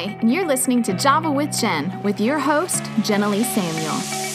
Hi, and you're listening to Java with Jen with your host, Jenna Samuel.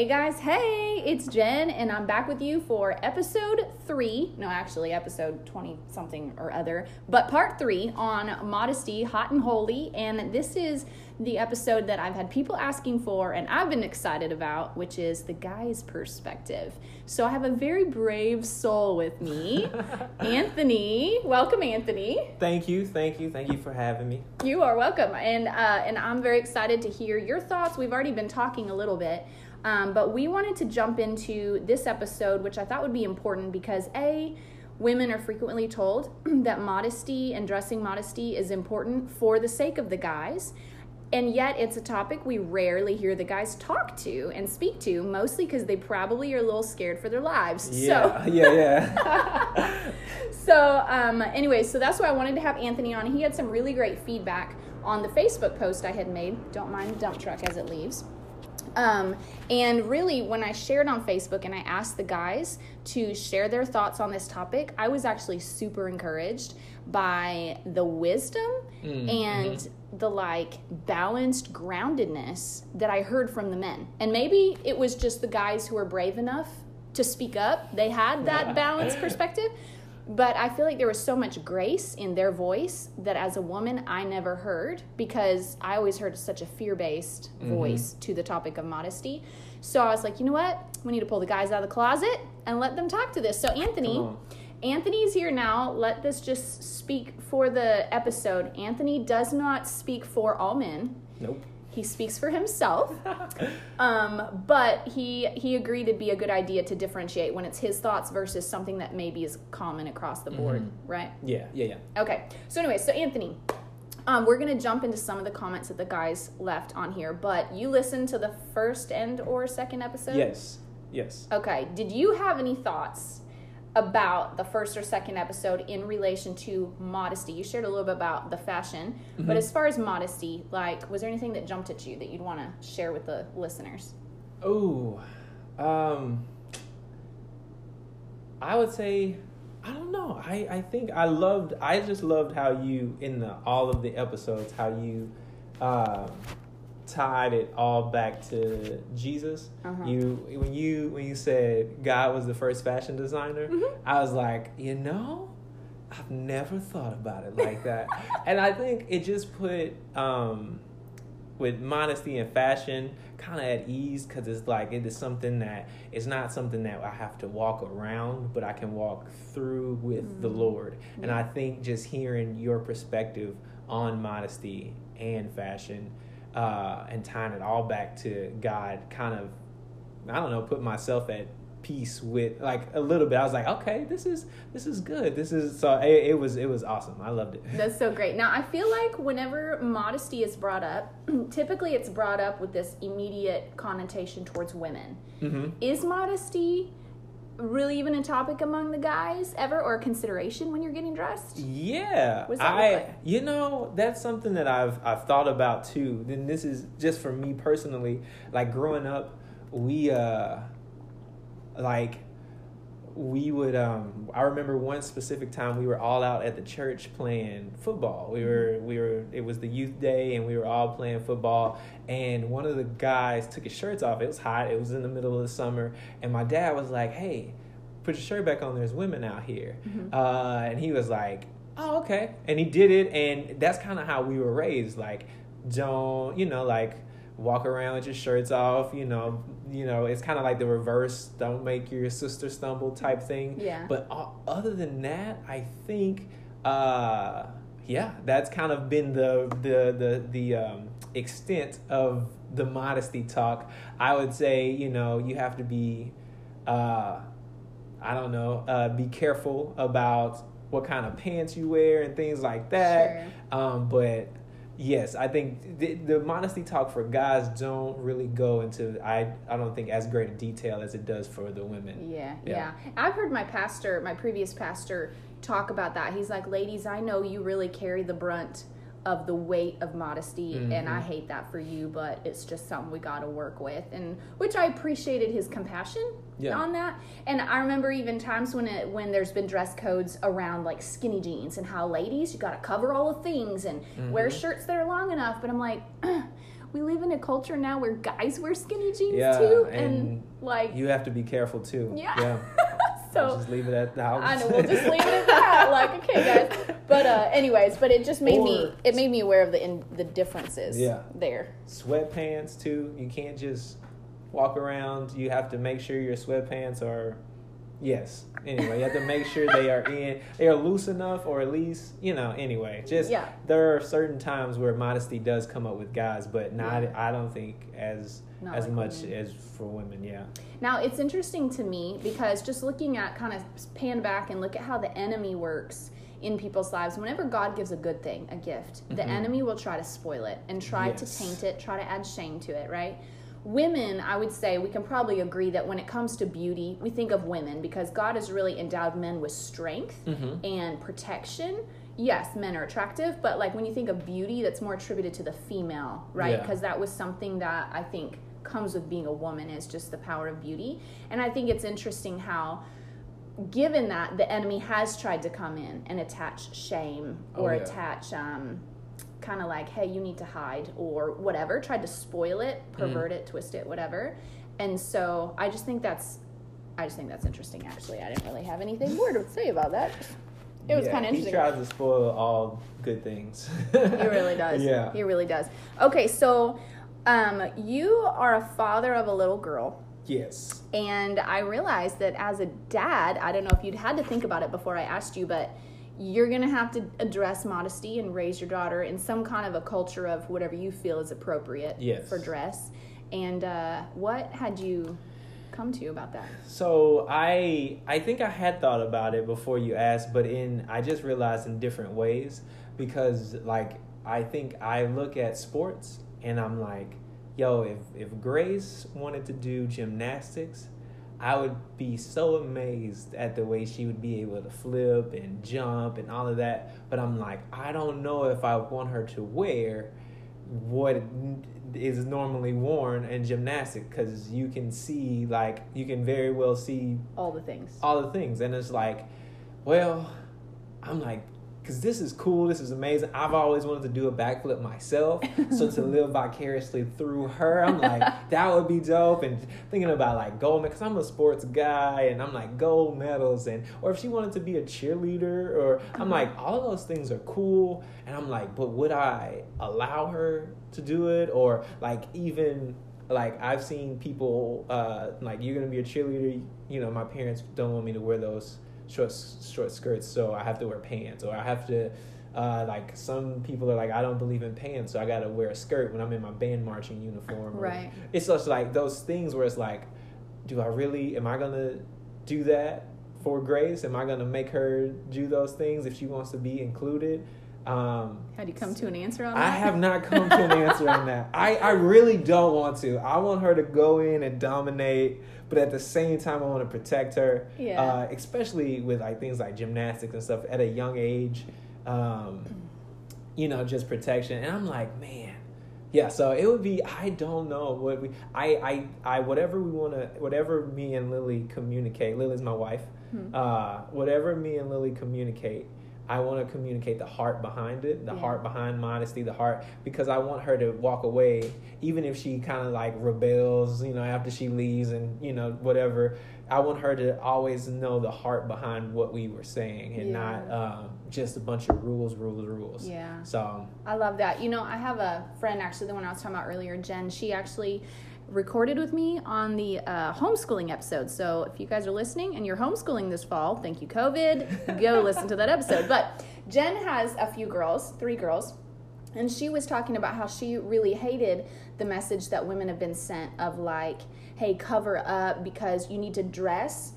Hey guys, hey, it's Jen, and I'm back with you for episode three. No, actually, episode 20 something or other, but part three on modesty, hot and holy. And this is the episode that I've had people asking for and I've been excited about, which is the guy's perspective. So I have a very brave soul with me, Anthony. Welcome, Anthony. Thank you, thank you, thank you for having me. You are welcome, and uh, and I'm very excited to hear your thoughts. We've already been talking a little bit. Um, but we wanted to jump into this episode, which I thought would be important because A, women are frequently told that modesty and dressing modesty is important for the sake of the guys. And yet, it's a topic we rarely hear the guys talk to and speak to, mostly because they probably are a little scared for their lives. Yeah, so. yeah, yeah. so, um, anyway, so that's why I wanted to have Anthony on. He had some really great feedback on the Facebook post I had made. Don't mind the dump truck as it leaves. Um, and really, when I shared on Facebook and I asked the guys to share their thoughts on this topic, I was actually super encouraged by the wisdom mm-hmm. and the like balanced groundedness that I heard from the men. And maybe it was just the guys who were brave enough to speak up, they had that balanced perspective. But I feel like there was so much grace in their voice that as a woman, I never heard because I always heard such a fear based mm-hmm. voice to the topic of modesty. So I was like, you know what? We need to pull the guys out of the closet and let them talk to this. So, Anthony. Anthony's here now. Let this just speak for the episode. Anthony does not speak for all men. Nope he speaks for himself. Um, but he he agreed it'd be a good idea to differentiate when it's his thoughts versus something that maybe is common across the board mm-hmm. right? Yeah yeah yeah. Okay so anyway so anthony um, we're going to jump into some of the comments that the guys left on here but you listened to the first and or second episode? Yes yes. Okay did you have any thoughts about the first or second episode in relation to modesty. You shared a little bit about the fashion, mm-hmm. but as far as modesty, like, was there anything that jumped at you that you'd want to share with the listeners? Oh, um, I would say, I don't know. I, I think I loved, I just loved how you, in the, all of the episodes, how you, um, tied it all back to Jesus. Uh-huh. You when you when you said God was the first fashion designer, mm-hmm. I was like, you know, I've never thought about it like that. and I think it just put um, with modesty and fashion kind of at ease because it's like it is something that it's not something that I have to walk around, but I can walk through with mm-hmm. the Lord. Yeah. And I think just hearing your perspective on modesty and fashion uh, and tying it all back to God, kind of, I don't know, put myself at peace with like a little bit. I was like, okay, this is this is good. This is so it, it, was it was awesome. I loved it. That's so great. Now I feel like whenever modesty is brought up, typically it's brought up with this immediate connotation towards women. Mm-hmm. Is modesty really even a topic among the guys ever or consideration when you're getting dressed? Yeah. I like? you know, that's something that I've I've thought about too. Then this is just for me personally, like growing up, we uh like we would um I remember one specific time we were all out at the church playing football. We were we were it was the youth day and we were all playing football and one of the guys took his shirts off. It was hot. It was in the middle of the summer and my dad was like, "Hey, put your shirt back on. There's women out here." Mm-hmm. Uh, and he was like, "Oh, okay." And he did it and that's kind of how we were raised like don't, you know, like walk around with your shirts off, you know, you know, it's kind of like the reverse don't make your sister stumble type thing. Yeah. But other than that, I think uh yeah, that's kind of been the the the the um extent of the modesty talk. I would say, you know, you have to be uh I don't know, uh be careful about what kind of pants you wear and things like that. Sure. Um but yes, I think the, the, modesty talk for guys don't really go into I I don't think as great a detail as it does for the women. Yeah, yeah, yeah. I've heard my pastor, my previous pastor, talk about that. He's like, "Ladies, I know you really carry the brunt of the weight of modesty and I Mhm. hate that for you, but it's just something we got to work with and which I appreciated his compassion Yeah. on that. And I remember even times when it when there's been dress codes around like skinny jeans and how ladies you got to cover all the things and wear Mhm. shirts that are long enough, but I'm like we live in a culture now where guys wear skinny jeans Yeah, too and, and like You have to be careful too. Yeah. so just leave it at the house. I know we'll just leave it at that. Like, okay, guys. But uh, anyways, but it just made me it made me aware of the in, the differences. Yeah. There. sweatpants too. You can't just walk around. You have to make sure your sweatpants are yes. Anyway, you have to make sure they are in they are loose enough or at least, you know, anyway. Just Yeah. there are certain times where modesty does come up with guys, but not Yeah. I don't think as Not as like much women. as for women, yeah. Now it's interesting to me because just looking at kind of pan back and look at how the enemy works in people's lives. Whenever God gives a good thing, a gift, the Mhm. enemy will try to spoil it and try Yes. to taint it, try to add shame to it, right? Women, I would say we can probably agree that when it comes to beauty, we think of women because God has really endowed men with strength Mhm. and protection. Yes, men are attractive, but like when you think of beauty, that's more attributed to the female, right? Yeah. Because that was something that I think comes with being a woman is just the power of beauty. And I think it's interesting how given that the enemy has tried to come in and attach shame Oh, or yeah. attach um kind of like hey you need to hide or whatever tried to spoil it Mm. pervert it twist it whatever and so i just think that's i just think that's interesting actually i didn't really have anything more to say about that it was Yeah, kind of interesting. He interesting tries to spoil all good things. he really does Yeah. he really does okay so um you are a father of a little girl Yes. And I realized that as a dad, I don't know if you'd had to think about it before I asked you, but you're going to have to address modesty and raise your daughter in some kind of a culture of whatever you feel is appropriate Yes. for dress. And uh, what had you come to about that? So I I think I had thought about it before you asked, but in I just realized in different ways because like I think I look at sports and I'm like, yo, if if Grace wanted to do gymnastics, I would be so amazed at the way she would be able to flip and jump and all of that. But I'm like, I don't know if I want her to wear what is normally worn in gymnastics because you can see like you can very well see All the things. all the things and it's like well i'm like because this is cool this is amazing. I've always wanted to do a backflip myself so to live vicariously through her i'm like that would be dope. And thinking about like gold because i'm a sports guy and i'm like gold medals and or if she wanted to be a cheerleader or i'm like all of those things are cool. And i'm like but would i allow her to do it? Or like even like I've seen people uh, like you're gonna be a cheerleader. You know, my parents don't want me to wear those short short skirts, so I have to wear pants, or I have to. Uh, like some people are like, I don't believe in pants, so I gotta wear a skirt when I'm in my band marching uniform. or- Right. It's just like those things where it's like, do I really? Am I gonna do that for Grace? Am I gonna make her do those things if she wants to be included? Um, Had you come to an answer on that? I have not come to an answer on that. I, I really don't want to. I want her to go in and dominate, but at the same time, I want to protect her. Yeah. Uh, especially with like things like gymnastics and stuff at a young age. Um, you know, just protection. And I'm like, man, yeah. So it would be. I don't know what we. I I I whatever we want to. Whatever me and Lily communicate. Lily's my wife. Hmm. Uh, whatever me and Lily communicate. I want to communicate the heart behind it, the Yeah. heart behind modesty, the heart, because I want her to walk away, even if she kind of like rebels, you know, after she leaves and, you know, whatever. I want her to always know the heart behind what we were saying and Yeah. not um, just a bunch of rules, rules, rules. Yeah. So, I love that. You know, I have a friend actually, the one I was talking about earlier, Jen. She actually recorded with me on the uh, homeschooling episode. So if you guys are listening and you're homeschooling this fall, thank you, COVID. Go listen to that episode. But Jen has a few girls, three girls. And she was talking about how she really hated the message that women have been sent of like, hey, cover up because you need to dress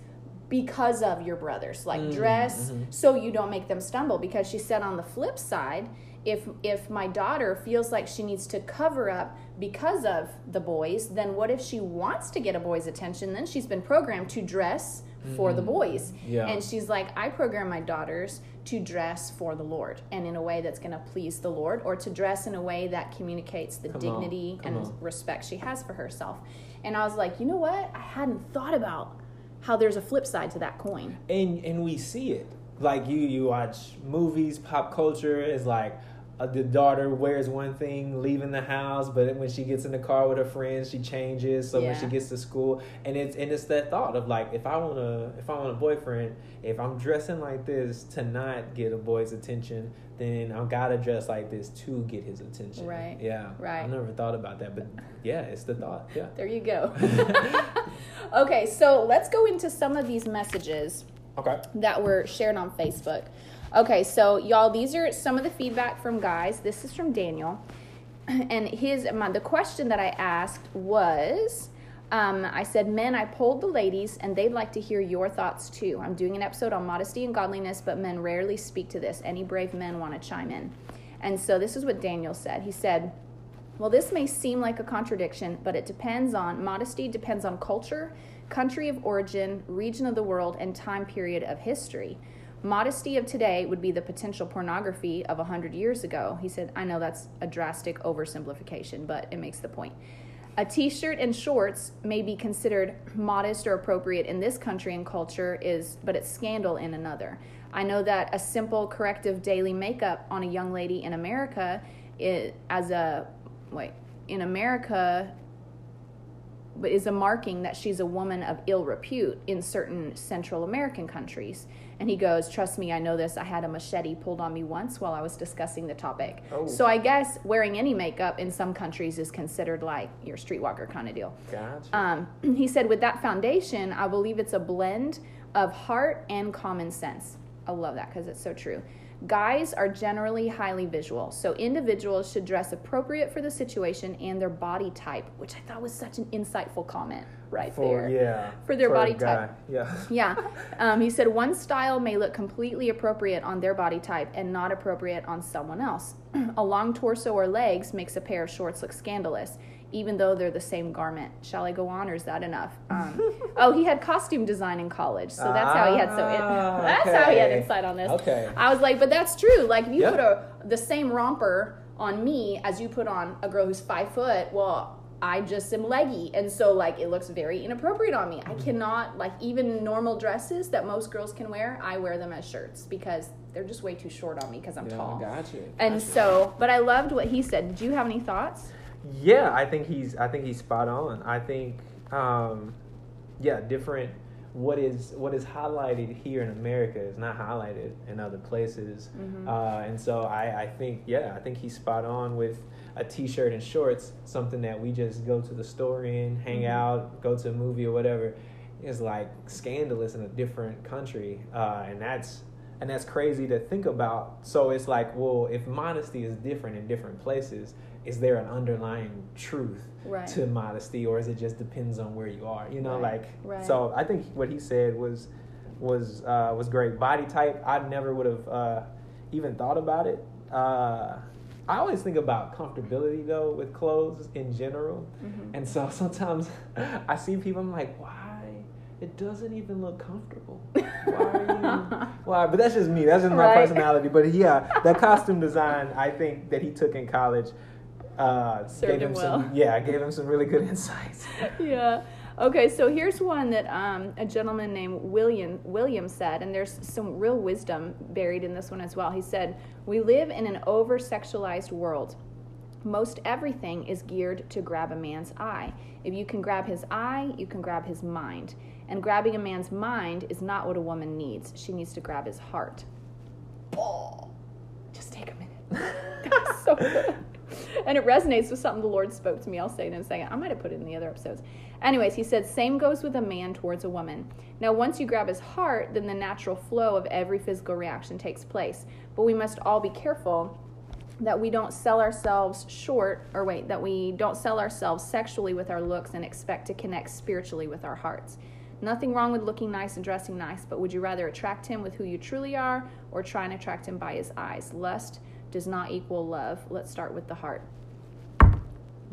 because of your brothers. Like, Mm, dress mhm. so you don't make them stumble. Because she said on the flip side, if if my daughter feels like she needs to cover up because of the boys, then what if she wants to get a boy's attention? Then she's been programmed to dress for the mm-hmm. boys. Yeah. And she's like, I program my daughters to dress for the Lord and in a way that's going to please the Lord or to dress in a way that communicates the Come dignity and on. respect she has for herself. And I was like, you know what? I hadn't thought about how there's a flip side to that coin. and and we see it like you you watch movies pop culture is like uh, the daughter wears one thing leaving the house but when she gets in the car with her friends she changes so when she gets to school and it's and it's that thought of like if i want to if i want a boyfriend if i'm dressing like this to not get a boy's attention then i gotta dress like this to get his attention Right. yeah Right. i never thought about that but yeah it's the thought yeah There you go. okay, so let's go into some of these messages okay that were shared on Facebook. Okay, so y'all, these are some of the feedback from guys. This is from Daniel, and his the question that I asked was. Um, I said, Men, I polled the ladies and they'd like to hear your thoughts too. I'm doing an episode on modesty and godliness, but men rarely speak to this. Any brave men want to chime in? And so this is what Daniel said. He said, well, this may seem like a contradiction, but it depends on modesty depends on culture, country of origin, region of the world, and time period of history. Modesty of today would be the potential pornography of 100 years ago. He said, I know that's a drastic oversimplification, but it makes the point. A t shirt and shorts may be considered modest or appropriate in this country and culture, is, but it's scandal in another. I know that a simple corrective daily makeup on a young lady in America is, as a wait in America but is a marking that she's a woman of ill repute in certain Central American countries. And he goes, Trust me, I know this. I had a machete pulled on me once while I was discussing the topic. Oh. So I guess wearing any makeup in some countries is considered like your streetwalker kind of deal. gotcha Um, he said, with that foundation, I believe it's a blend of heart and common sense. I love that because it's so true. Guys are generally highly visual, so individuals should dress appropriate for the situation and their body type, which I thought was such an insightful comment right for there. yeah For their a body type. yeah Yeah. Um, he said one style may look completely appropriate on their body type and not appropriate on someone else. a long torso or legs makes a pair of shorts look scandalous, even though they're the same garment. Shall I go on, or is that enough? Um, oh, he had costume design in college, so that's how he had so. Ah, that's how he had insight on this. Okay. I was like, but that's true. Like, if you Yeah. put a the same romper on me as you put on a girl who's five foot, well. I just am leggy, and so like it looks very inappropriate on me. I Mm-hmm. cannot like even normal dresses that most girls can wear. I wear them as shirts because they're just way too short on me because I'm Yeah, tall. gotcha. And Gotcha. so, but I loved what he said. Did you have any thoughts? Yeah, I think he's I think he's spot on. I think um yeah, different what is what is highlighted here in America is not highlighted in other places. Mm-hmm. Uh, and so I, I think yeah, I think he's spot on with a t-shirt and shorts, something that we just go to the store in, hang Mhm. out, go to a movie or whatever, is like scandalous in a different country. Uh, and that's and that's crazy to think about. So it's like, well, if modesty is different in different places, is there an underlying truth Right. to modesty, or is it just depends on where you are? You know, Right, like right. so. I think what he said was was uh, was great. Body type, I never would have uh, even thought about it. Uh, I always think about comfortability though with clothes in general, Mhm. and so sometimes I see people. I'm like, why? It doesn't even look comfortable. Why are you? Why? But that's just me. That's just my Right. personality. But yeah, that costume design I think that he took in college uh, Served gave him him some. well. Yeah, gave him some really good insights. yeah. Okay, so here's one that um, a gentleman named William William said, and there's some real wisdom buried in this one as well. He said, "We live in an over-sexualized world. Most everything is geared to grab a man's eye. If you can grab his eye, you can grab his mind. And grabbing a man's mind is not what a woman needs. She needs to grab his heart." Oh, just take a minute. That's so good. And it resonates with something the Lord spoke to me. I'll say it in a second. I might have put it in the other episodes. Anyways, he said, same goes with a man towards a woman. Now, once you grab his heart, then the natural flow of every physical reaction takes place. But we must all be careful that we don't sell ourselves short, or wait, that we don't sell ourselves sexually with our looks and expect to connect spiritually with our hearts. Nothing wrong with looking nice and dressing nice, but would you rather attract him with who you truly are or try and attract him by his eyes? Lust does not equal love. Let's start with the heart.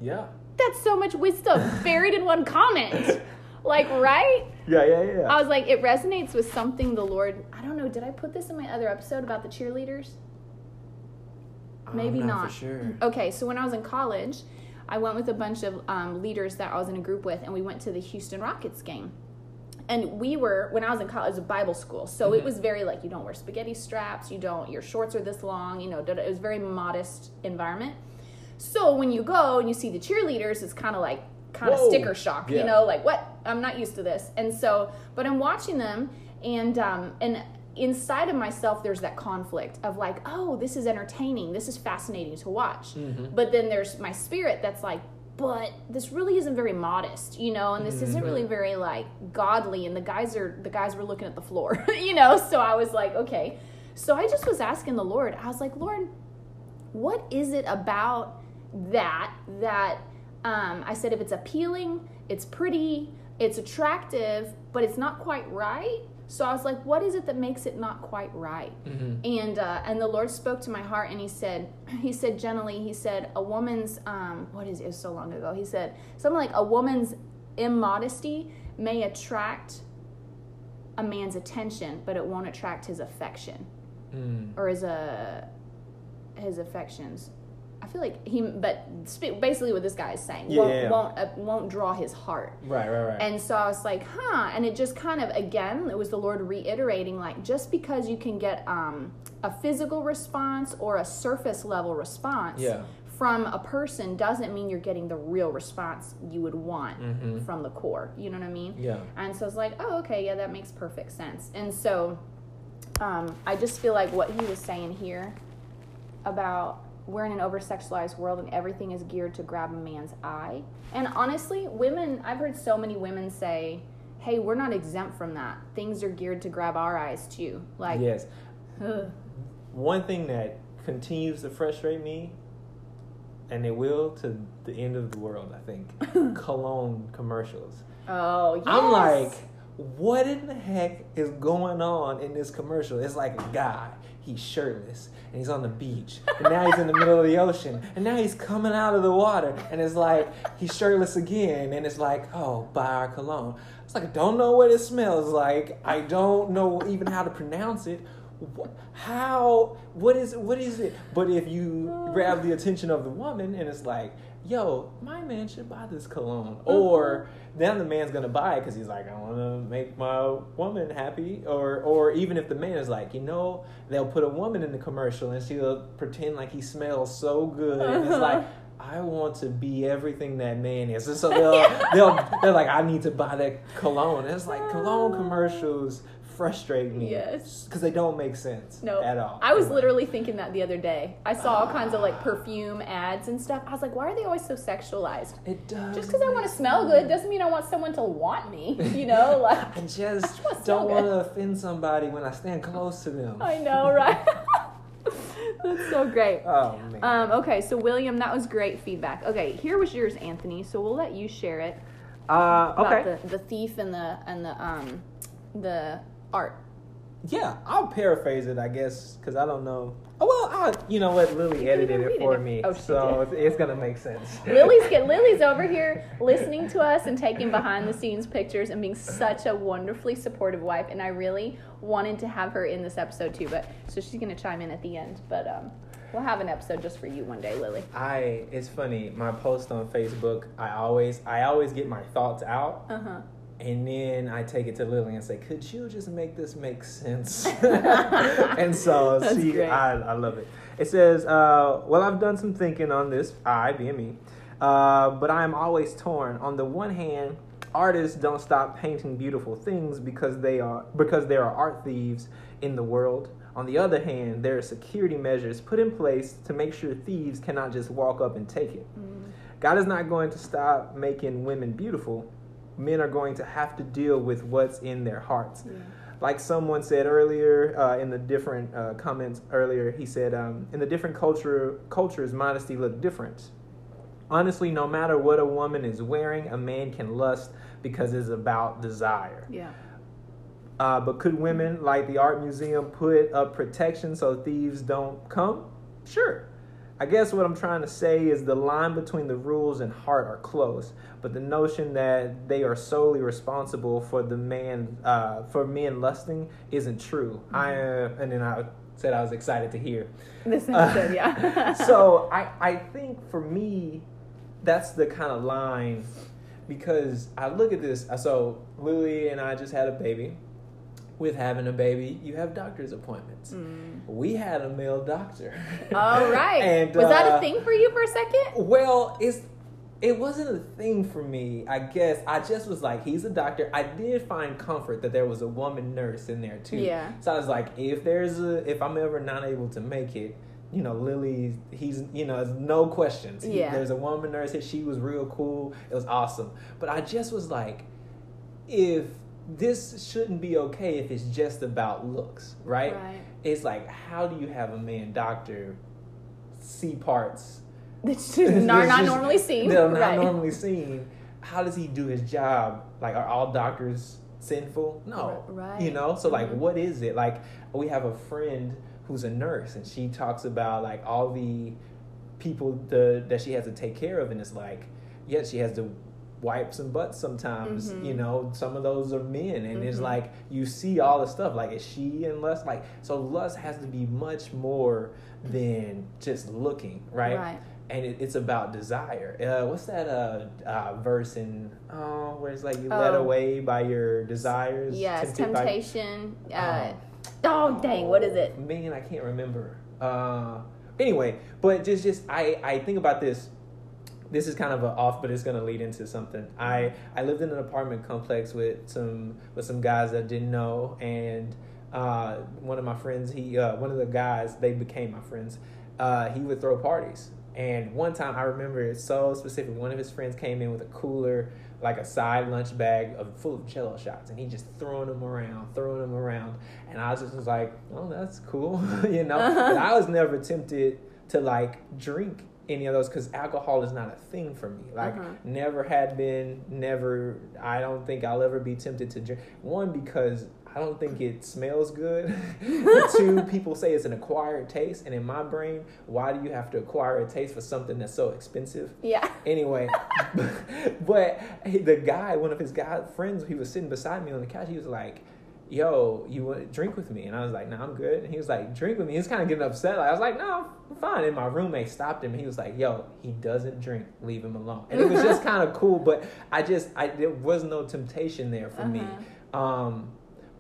Yeah. That's so much wisdom buried in one comment. Like, right? Yeah, yeah, yeah. I was like, it resonates with something the Lord. I don't know. Did I put this in my other episode about the cheerleaders? Maybe not. for sure. Okay, so when I was in college, I went with a bunch of um, leaders that I was in a group with, and we went to the Houston Rockets game. And we were when I was in college, it was a Bible school, so it was very like you don't wear spaghetti straps, you don't, your shorts are this long, you know, it was a very modest environment. So when you go and you see the cheerleaders, it's kind of like kind of sticker shock, you know, like what? I'm not used to this. And so, but I'm watching them, and um, and inside of myself, there's that conflict of like, oh, this is entertaining, this is fascinating to watch. But then there's my spirit that's like, but this really isn't very modest, you know, and this isn't really very like godly. And the guys are the guys were looking at the floor, you know. So I was like, okay. So I just was asking the Lord. I was like, Lord, what is it about that that um, I said if it's appealing, it's pretty, it's attractive, but it's not quite right. So I was like, what is it that makes it not quite right? And uh, and the Lord spoke to my heart, and He said, He said gently, He said, a woman's um, what is it? it was so long ago. He said something like a woman's immodesty may attract a man's attention, but it won't attract his affection Mm. or his uh his affections. I feel like he, but sp- basically what this guy is saying Yeah, won't yeah, won't uh, won't draw his heart. Right, right, right. And so I was like, huh. And it just kind of, again, it was the Lord reiterating, like, just because you can get um, a physical response or a surface level response Yeah. from a person doesn't mean you're getting the real response you would want Mhm. from the core. You know what I mean? Yeah. And so I was like, oh, okay, yeah, that makes perfect sense. And so um, I just feel like what he was saying here about we're in an over sexualized world and everything is geared to grab a man's eye. And honestly, women, I've heard so many women say, hey, we're not exempt from that. Things are geared to grab our eyes too. Like, yes. ugh. One thing that continues to frustrate me, and it will to the end of the world, I think, cologne commercials. oh, yes. I'm like, what in the heck is going on in this commercial? It's like a guy, he's shirtless, and he's on the beach, and now he's in the middle of the ocean, and now he's coming out of the water, and it's like he's shirtless again, and it's like, oh, buy our cologne. It's like I don't know what it smells like. I don't know even how to pronounce it. How? What is? What is it? But if you grab the attention of the woman, and it's like, yo, my man should buy this cologne, or mm-hmm. Then the man's gonna buy it because he's like, I want to make my woman happy, or or even if the man is like, you know, they'll put a woman in the commercial and she'll pretend like he smells so good, and it's uh-huh. like. I want to be everything that man is, and so they'll they'll they're like, I need to buy that cologne. And it's like uh. cologne commercials frustrate me, Yes. because they don't make sense No, at all. I was literally thinking that the other day. I saw all kinds of like perfume ads and stuff. I was like, why are they always so sexualized? It does. Just because I want to smell good doesn't mean I want someone to want me. You know, like I just wanna smell don't want to offend somebody when I stand close to them. I know, right? That's so great. Oh man. Um, okay, so William, that was great feedback. Okay, here was yours, Anthony. So we'll let you share it Uh, about the, the thief and the and the um the art. Yeah, I'll paraphrase it, I guess, because I don't know. Oh well, I, you know what? Lily edited it for it. me, Oh, so did. it's, it's gonna make sense. Lily's get Lily's over here listening to us and taking behind the scenes pictures and being such a wonderfully supportive wife. And I really wanted to have her in this episode too, but so she's gonna chime in at the end. But um, we'll have an episode just for you one day, Lily. I. It's funny. My post on Facebook. I always, I always get my thoughts out, Uh huh. And then I take it to Lily and say, "Could you just make this make sense?" and so That's she, great. I, I love it. It says, uh, "Well, I've done some thinking on this. I, being me, uh, but I am always torn. On the one hand." Artists don't stop painting beautiful things because they are because there are art thieves in the world. On the other hand, there are security measures put in place to make sure thieves cannot just walk up and take it. God is not going to stop making women beautiful. Men are going to have to deal with what's in their hearts. Like someone said earlier uh, in the different uh, comments earlier, he said, um, in the different culture cultures, modesty look different. Honestly, no matter what a woman is wearing, a man can lust because it's about desire. Yeah. Uh, but could women, like the art museum, put up protection so thieves don't come? Sure. I guess what I'm trying to say is the line between the rules and heart are close, but the notion that they are solely responsible for the man, uh, for men lusting, isn't true. Mm-hmm. I uh, and then I said I was excited to hear. This episode, yeah. so I I think for me, that's the kind of line because I look at this. So Lily and I just had a baby. With having a baby, you have doctor's appointments. We had a male doctor. All right. And, Was that uh, a thing for you for a second? Well, it's it wasn't a thing for me. I guess I just was like, he's a doctor. I did find comfort that there was a woman nurse in there too. Yeah. So I was like, if there's a, if I'm ever not able to make it, you know, Lily, he's, you know, there's no questions. He- Yeah. there's a woman nurse. here. She was real cool. It was awesome. But I just was like, if this shouldn't be okay if it's just about looks, right? Right. It's like, how do you have a man doctor see parts It's just not, not normally seen. They're not right. normally seen. How does he do his job? Like, are all doctors sinful? No. Right. You know? So, like, Mhm. what is it? Like, we have a friend who's a nurse, and she talks about, like, all the people the, that she has to take care of, and it's like, yeah, she has to wipe some butts sometimes. Mhm. You know, some of those are men, and it's Mhm. like, you see all the stuff. Like, is she in lust? Like, so lust has to be much more than just looking, right? Right. and it, it's about desire. Uh, what's that uh, uh, verse in oh, where it's like you led Oh. away by your desires? Yes, tempted by- temptation. Uh, Oh. oh, dang, what is it? Man, I can't remember. Uh, anyway, but just just I I think about this. This is kind of a off, but it's gonna lead into something. I I lived in an apartment complex with some with some guys that didn't know, and uh, one of my friends, he uh, one of the guys, they became my friends. Uh, he would throw parties, and one time I remember it so specific. One of his friends came in with a cooler, like a side lunch bag of full of Jello shots, and he just throwing them around, throwing them around, and I was just was like, oh, that's cool, you know. Uh-huh. But I was never tempted to like drink any of those because alcohol is not a thing for me. Like, Uh-huh. never had been, never. I don't think I'll ever be tempted to drink. One because I don't think it smells good. Two, people say it's an acquired taste, and in my brain, why do you have to acquire a taste for something that's so expensive? Yeah. Anyway, but he- the guy, one of his guy friends, he was sitting beside me on the couch. He was like, "Yo, you want to drink with me?" And I was like, "No, I'm good." And he was like, "Drink with me." He was kind of getting upset. Like, I was like, "No, I'm fine." And my roommate stopped him. and He was like, "Yo, he doesn't drink. Leave him alone." And it was just kind of cool. But I just, I there was no temptation there for me. Um,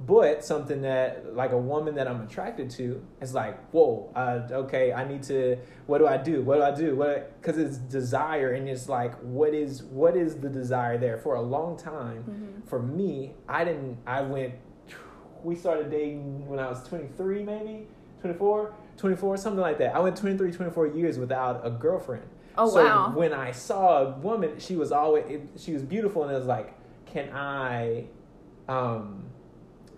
but something that like a woman that I'm attracted to is like, whoa, uh, okay, I need to. What do I do? What do I do? What? Because it's desire, and it's like, what is what is the desire there? For a long time, Mm-hmm. for me, I didn't. I went. We started dating when I was 23, maybe 24, 24, something like that. I went 23, 24 years without a girlfriend. Oh, so wow. When I saw a woman, she was always it, she was beautiful, and it was like, can I, um,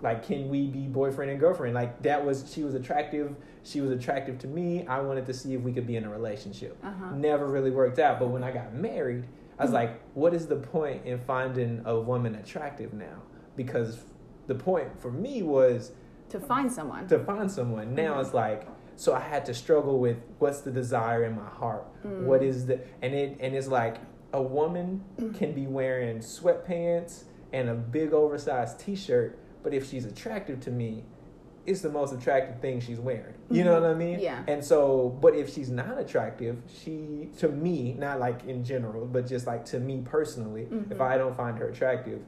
like, can we be boyfriend and girlfriend? Like that was she was attractive. She was attractive to me. I wanted to see if we could be in a relationship. Uh-huh. Never really worked out. But when I got married, I was like, what is the point in finding a woman attractive now? Because the point for me was To find someone. to find someone. Now Mhm. it's like so I had to struggle with what's the desire in my heart. Mm. What is the and it and it's like a woman can be wearing sweatpants and a big oversized t-shirt, but if she's attractive to me, it's the most attractive thing she's wearing. You know what I mean? Yeah. And so, but if she's not attractive, she to me, not like in general, but just like to me personally, if Mhm. I don't find her attractive,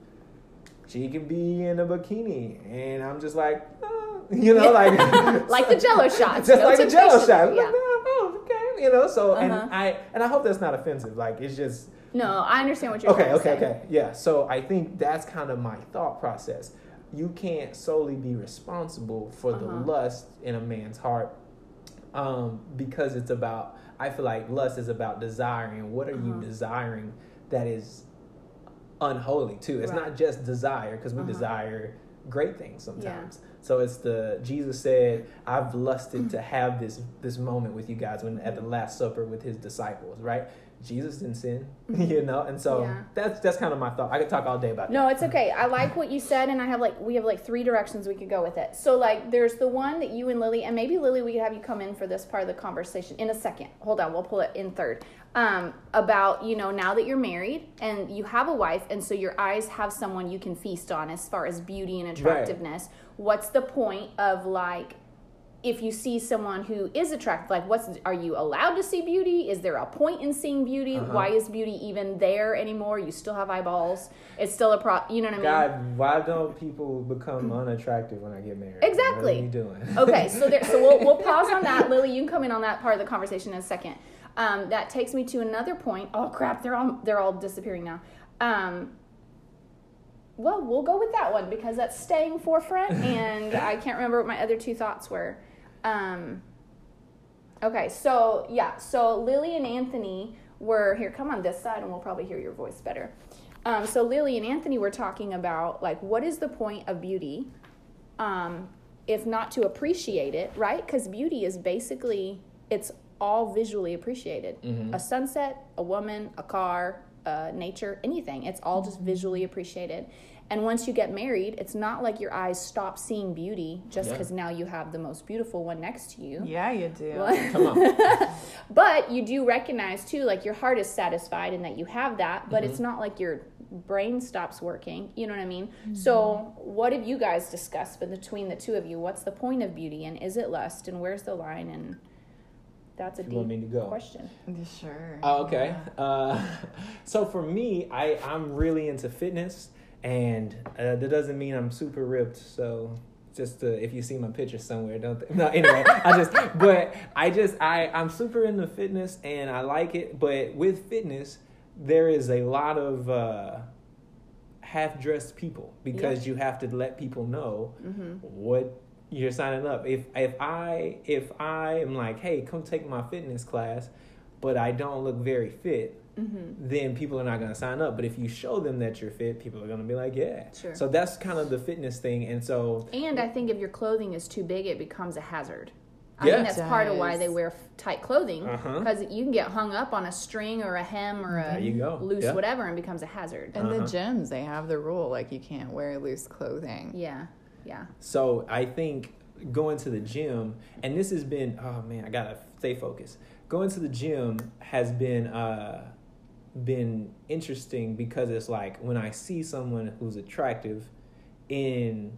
she can be in a bikini, and I'm just like, oh, you know, like Like the Jell-O shots, just no like the Jello shots. Yeah. Like, oh, okay, you know. So, and Uh-huh. I and I hope that's not offensive. Like it's just No, I understand what you're saying. okay, okay, okay, yeah. So I think that's kind of my thought process. You can't solely be responsible for the Uh-huh. lust in a man's heart, um, because it's about. I feel like lust is about desiring. What are you Uh-huh. desiring that is unholy too? It's Right. not just desire because we Uh-huh. desire great things sometimes. So it's the Jesus said, "I've lusted to have this this moment with you guys when at the Last Supper with his disciples." Right? Jesus didn't sin, you know, and so Yeah. that's that's kind of my thought. I could talk all day about No, it's okay. I like what you said, and I have like we have like three directions we could go with it. So like, there's the one that you and Lily, and maybe Lily, we could have you come in for this part of the conversation in a second. Hold on, we'll pull it in third. Um, about you know now that you're married and you have a wife, and so your eyes have someone you can feast on as far as beauty and attractiveness. What's the point of like? If you see someone who is attractive like what's are you allowed to see beauty? Is there a point in seeing beauty? Uh-huh. why is beauty even there anymore? You still have eyeballs. It's still a pro you know what i mean? God, why don't people become unattractive when I get married? Exactly. What are you doing? okay so there so we'll, we'll pause on that. Lily you can come in on that part of the conversation in a second. Um, that takes me to another point. Oh crap they're all they're all disappearing now. Um, well we'll go with that one because that's staying forefront and i can't remember what my other two thoughts were um, okay so yeah so lily and anthony were here come on this side and we'll probably hear your voice better um, so lily and anthony were talking about like what is the point of beauty um, if not to appreciate it, right? Because beauty is basically it's all visually appreciated. A sunset, a woman, a car, uh, nature, anything. It's all just visually appreciated. And once you get married, it's not like your eyes stop seeing beauty just Yeah. because now you have the most beautiful one next to you. Yeah, you do. Come on. But you do recognize too, like your heart is satisfied and that you have that, but Mm-hmm. it's not like your brain stops working. You know what I mean? Mm-hmm. So, what have you guys discussed between the two of you? What's the point of beauty and is it lust and where's the line? And that's a You want me deep to go? question. Sure. Oh, okay. Uh, so for me, I I'm really into fitness, and uh, that doesn't mean I'm super ripped. So just to, if you see my picture somewhere, don't th- no. Anyway, I just but I just I I'm super into fitness and I like it. But with fitness, there is a lot of uh, half dressed people because you have to let people know what you're signing up. If if I if I am like, hey, come take my fitness class, but I don't look very fit, Mm-hmm. then people are not going to sign up. But if you show them that you're fit, people are going to be like, yeah. Sure. So that's kind of the fitness thing, and so And I think if your clothing is too big, it becomes a hazard. I Yeah. think that's part of why they wear f- tight clothing Uh-huh. because you can get hung up on a string or a hem or a you go. loose Yeah. whatever and becomes a hazard. And the Uh-huh. gyms, they have the rule like you can't wear loose clothing. yeah, yeah. So I think going to the gym, and this has been, oh man, I gotta stay focused. Going to the gym has been uh, been interesting because it's like when I see someone who's attractive in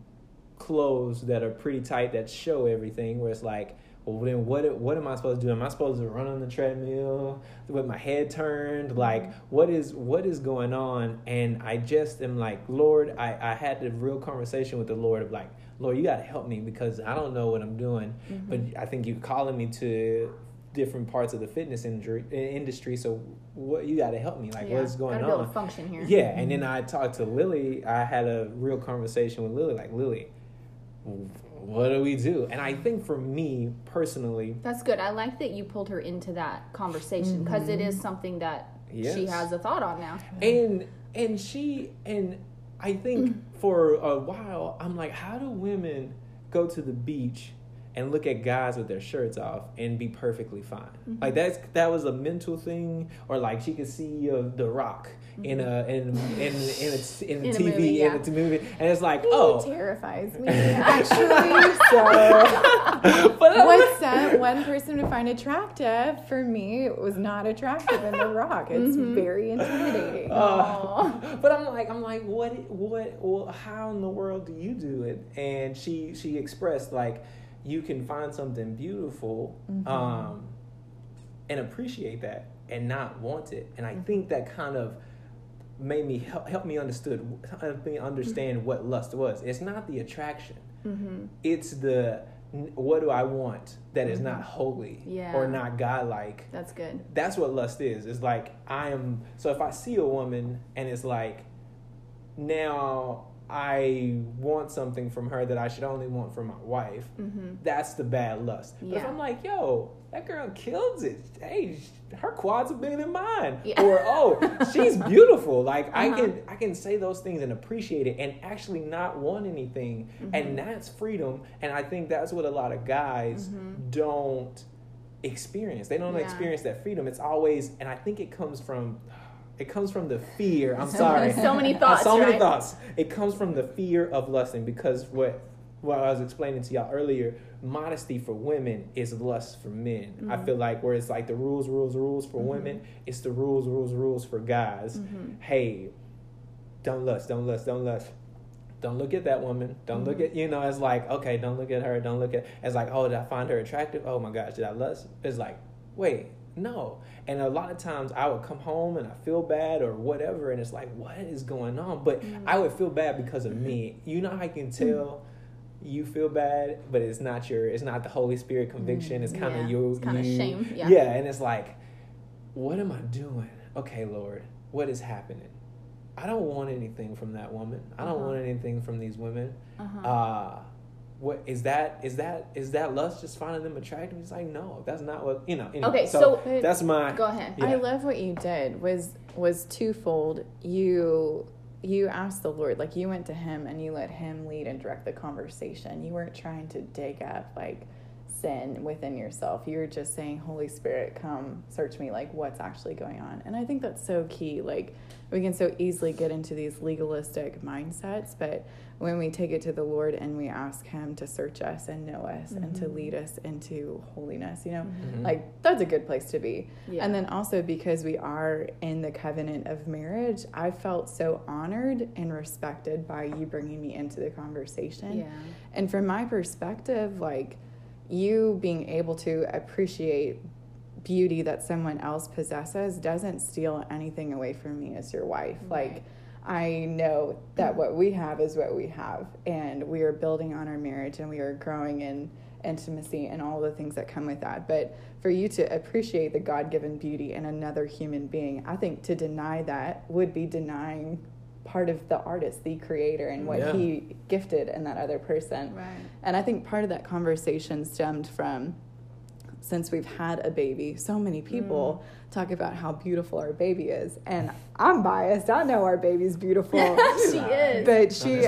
clothes that are pretty tight that show everything, where it's like. Well, then what? What am I supposed to do? Am I supposed to run on the treadmill with my head turned? Like, what is what is going on? And I just am like, Lord, I I had the real conversation with the Lord of like, Lord, you got to help me because I don't know what I'm doing. But I think you're calling me to different parts of the fitness industry. Industry. So what you got to help me? Like, yeah. what's going Gotta be able on? function here. Yeah, and then mm-hmm. I talked to Lily. I had a real conversation with Lily. Like, Lily, what do we do? And I think for me personally, That's good. I like that you pulled her into that conversation because mm-hmm. is something that she has a thought on now. and and she and I think mm-hmm. for a while I'm like, how do women go to the beach and look at guys with their shirts off and be perfectly fine? Like that's that was a mental thing, or like she could see uh, the Rock in a in in in a, in a In a TV movie, yeah. in a movie, and it's like, oh, terrifies me. Actually, so but what's that one person to find attractive for me was not attractive in The Rock. It's very intimidating. Uh, but I'm like, I'm like, what, what, well, how in the world do you do it? And she, she expressed like, you can find something beautiful, mm-hmm. um, and appreciate that, and not want it. And I mm-hmm. think that kind of made me help, help me understood, help me understand what lust was. It's not the attraction. Mm-hmm. It's the what do I want that is not holy Yeah. or not godlike That's good. that's what lust is. It's like I am. So if I see a woman and it's like, now I want something from her that I should only want from my wife. That's the bad lust. But if Mm-hmm. I'm like, yo, that girl kills it. Hey, her quads are bigger than mine. Yeah. Or oh, she's beautiful. Like I Uh-huh. can I can say those things and appreciate it and actually not want anything. Mm-hmm. And that's freedom. And I think that's what a lot of guys Mm-hmm. don't experience. They don't Yeah. experience that freedom. It's always, and I think it comes from, it comes from the fear. I'm sorry. So many thoughts, so many right? thoughts. It comes from the fear of lusting because what what I was explaining to y'all earlier, modesty for women is lust for men. Mm-hmm. I feel like where it's like the rules, rules, rules for women, it's the rules, rules, rules for guys. Mm-hmm. Hey, don't lust, don't lust, don't lust. Don't look at that woman. Don't look at you know. It's like okay, don't look at her. Don't look at. It's like oh, did I find her attractive? Oh my gosh, did I lust? It's like wait, no. And a lot of times I would come home and I feel bad or whatever, and it's like what is going on? But I would feel bad because of me. You know how I can tell. You feel bad, but it's not your. It's not the Holy Spirit conviction. It's kind Yeah, of you. it's kinda shame, yeah. yeah, and it's like, what am I doing? Okay, Lord, what is happening? I don't want anything from that woman. I don't Uh-huh. want anything from these women. Uh-huh. Uh what is that? Is that is that lust? Just finding them attractive? It's like no, that's not what you know. Anyway, Okay, so, so- that's my. Go ahead. Yeah. I love what you did was was twofold. You you asked the Lord, like you went to him and you let him lead and direct the conversation. You weren't trying to dig up like sin within yourself. You were just saying, Holy Spirit, come search me, like what's actually going on. And I think that's so key. Like we can so easily get into these legalistic mindsets, but when we take it to the Lord and we ask him to search us and know us and to lead us into holiness, you know, Mhm. like that's a good place to be. Yeah. And then also because we are in the covenant of marriage, I felt so honored and respected by you bringing me into the conversation. Yeah. And from my perspective, like you being able to appreciate beauty that someone else possesses doesn't steal anything away from me as your wife. Like I know that what we have is what we have and we are building on our marriage and we are growing in intimacy and all the things that come with that. But for you to appreciate the God-given beauty in another human being, I think to deny that would be denying part of the artist, the creator and what Yeah. he gifted in that other person. Right. And I think part of that conversation stemmed from since we've had a baby, so many people Mm. talk about how beautiful our baby is. And I'm biased. I know our baby's beautiful. she is. but she.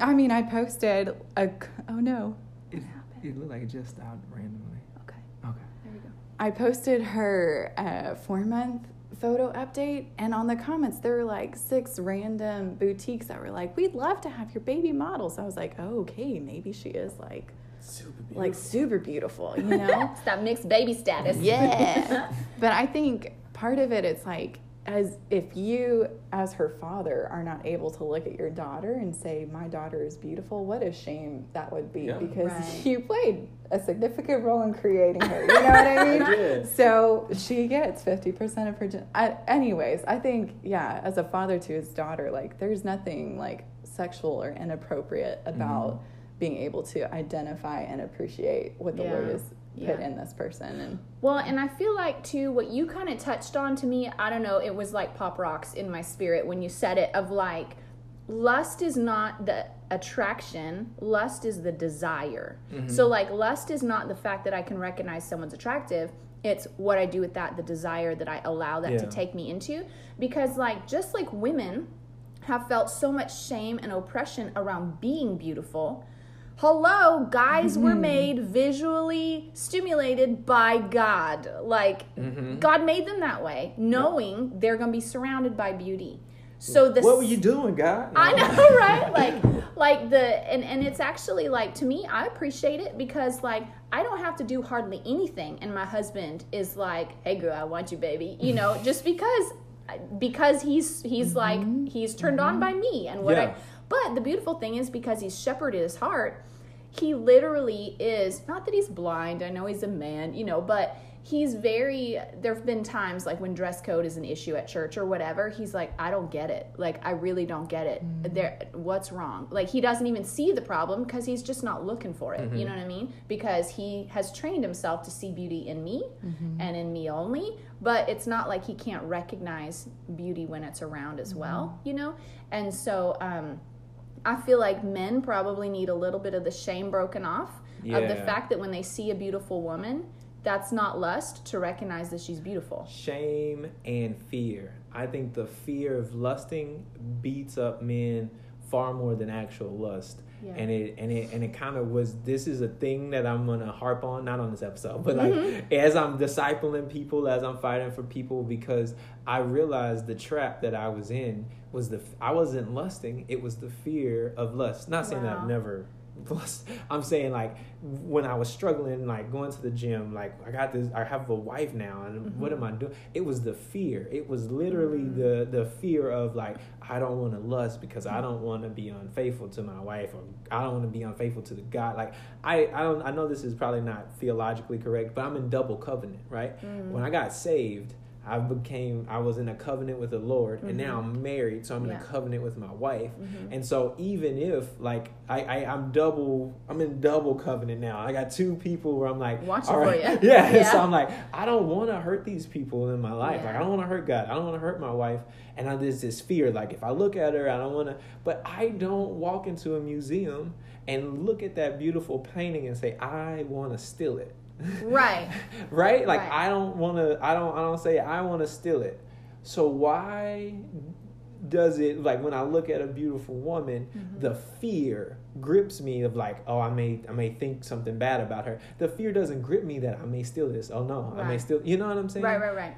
I mean, I posted a, oh no. It, happened. it looked like it just stopped randomly. Okay. Okay. There we go. I posted her uh, four month photo update, and on the comments, there were like six random boutiques that were like, We'd love to have your baby model. So I was like, Oh, okay, maybe she is like, Super like super beautiful, you know? It's that mixed baby status. Yeah. but I think part of it, it's like, as if you, as her father, are not able to look at your daughter and say, My daughter is beautiful, what a shame that would be Yeah. because Right. you played a significant role in creating her. You know what I mean? I did. So she gets 50% of her. Gen- I, anyways, I think, yeah, as a father to his daughter, like, there's nothing like sexual or inappropriate about mm-hmm. Being able to identify and appreciate what the Yeah. Lord has put Yeah. in this person. And Well, and I feel like too, what you kind of touched on to me, I don't know, it was like pop rocks in my spirit when you said it of like, lust is not the attraction, lust is the desire. Mm-hmm. So, like, lust is not the fact that I can recognize someone's attractive. It's what I do with that, the desire that I allow that to take me into. Because, like, just like women have felt so much shame and oppression around being beautiful, hello guys were mm-hmm. made visually stimulated by god like mm-hmm. god made them that way knowing they're going to be surrounded by beauty so the what were you doing, God? I know, right? Like, like the and and it's actually like to me, I appreciate it because like I don't have to do hardly anything, and my husband is like, "Hey, girl, I want you, baby," you know, just because because he's he's mm-hmm. like he's turned on by me and what Yeah. I. But the beautiful thing is because he's shepherded his heart, he literally is not that he's blind. I know he's a man, you know, but he's very there have been times like when dress code is an issue at church or whatever he's like i don't get it. Like i really don't get it. Mm. There what's wrong? Like he doesn't even see the problem because he's just not looking for it you mm-hmm. know what i mean? Because he has trained himself to see beauty in me mm-hmm. and in me only but it's not like he can't recognize beauty when it's around as mm-hmm. well you know? And so um I feel like men probably need a little bit of the shame broken off of the fact that when they see a beautiful woman, that's not lust to recognize that she's beautiful. Shame and fear. I think the fear of lusting beats up men far more than actual lust. Yeah. And it and it and it kind of was. This is a thing that I'm gonna harp on, not on this episode, but like Mm-hmm. as I'm discipling people, as I'm fighting for people, because I realized the trap that I was in was the I wasn't lusting. It was the fear of lust. Not saying that Wow. I've never lust. I'm saying like when I was struggling, like going to the gym, like I got this. I have a wife now, and mm-hmm. what am I doing? It was the fear. It was literally mm-hmm. the the fear of like I don't want to lust because I don't want to be unfaithful to my wife, or I don't want to be unfaithful to the God. Like I I don't I know this is probably not theologically correct, but I'm in double covenant, right? Mm-hmm. When I got saved. I became I was in a covenant with the Lord and now mm-hmm. I'm married so I'm in a covenant with my wife. Mm-hmm. And so even if like I, I I'm double I'm in double covenant now. I got two people where I'm like Watching all for right. ya. yeah, Yeah. so I'm like I don't want to hurt these people in my life. Like I don't want to hurt God. I don't want to hurt my wife. And I, there's this fear like if I look at her I don't want to but I don't walk into a museum and look at that beautiful painting and say I want to steal it Right. right like Right. i don't want to i don't i don't say i want to steal it so why does it like when i look at a beautiful woman Mm-hmm. the fear grips me of like oh i may i may think something bad about her the fear doesn't grip me that i may steal this oh no i may Right. steal you know what i'm saying Right, right, right.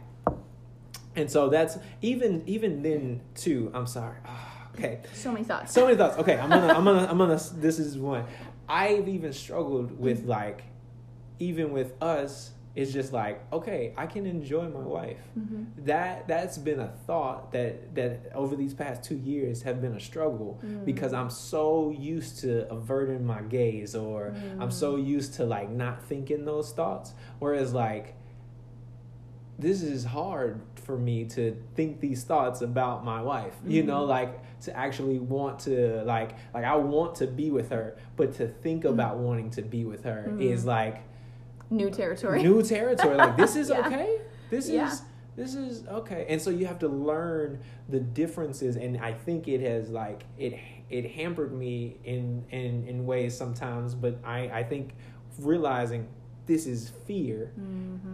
and so that's even even then too i'm sorry Ah, okay So many thoughts. so many thoughts. Okay, I'm gonna, I'm gonna, I'm gonna. This is one. I've even struggled with like, even with us. It's just like, okay, I can enjoy my wife. Mm-hmm. That that's been a thought that that over these past two years have been a struggle Mm. because I'm so used to averting my gaze or I'm so Mm. used to like not thinking those thoughts. Whereas like this is hard for me to think these thoughts about my wife you know like to actually want to like like i want to be with her but to think about wanting to be with her is like New territory. new territory like this is Yeah. okay this Yeah. is this is okay and so you have to learn the differences and i think it has like it it hampered me in in in ways sometimes but i i think realizing this is fear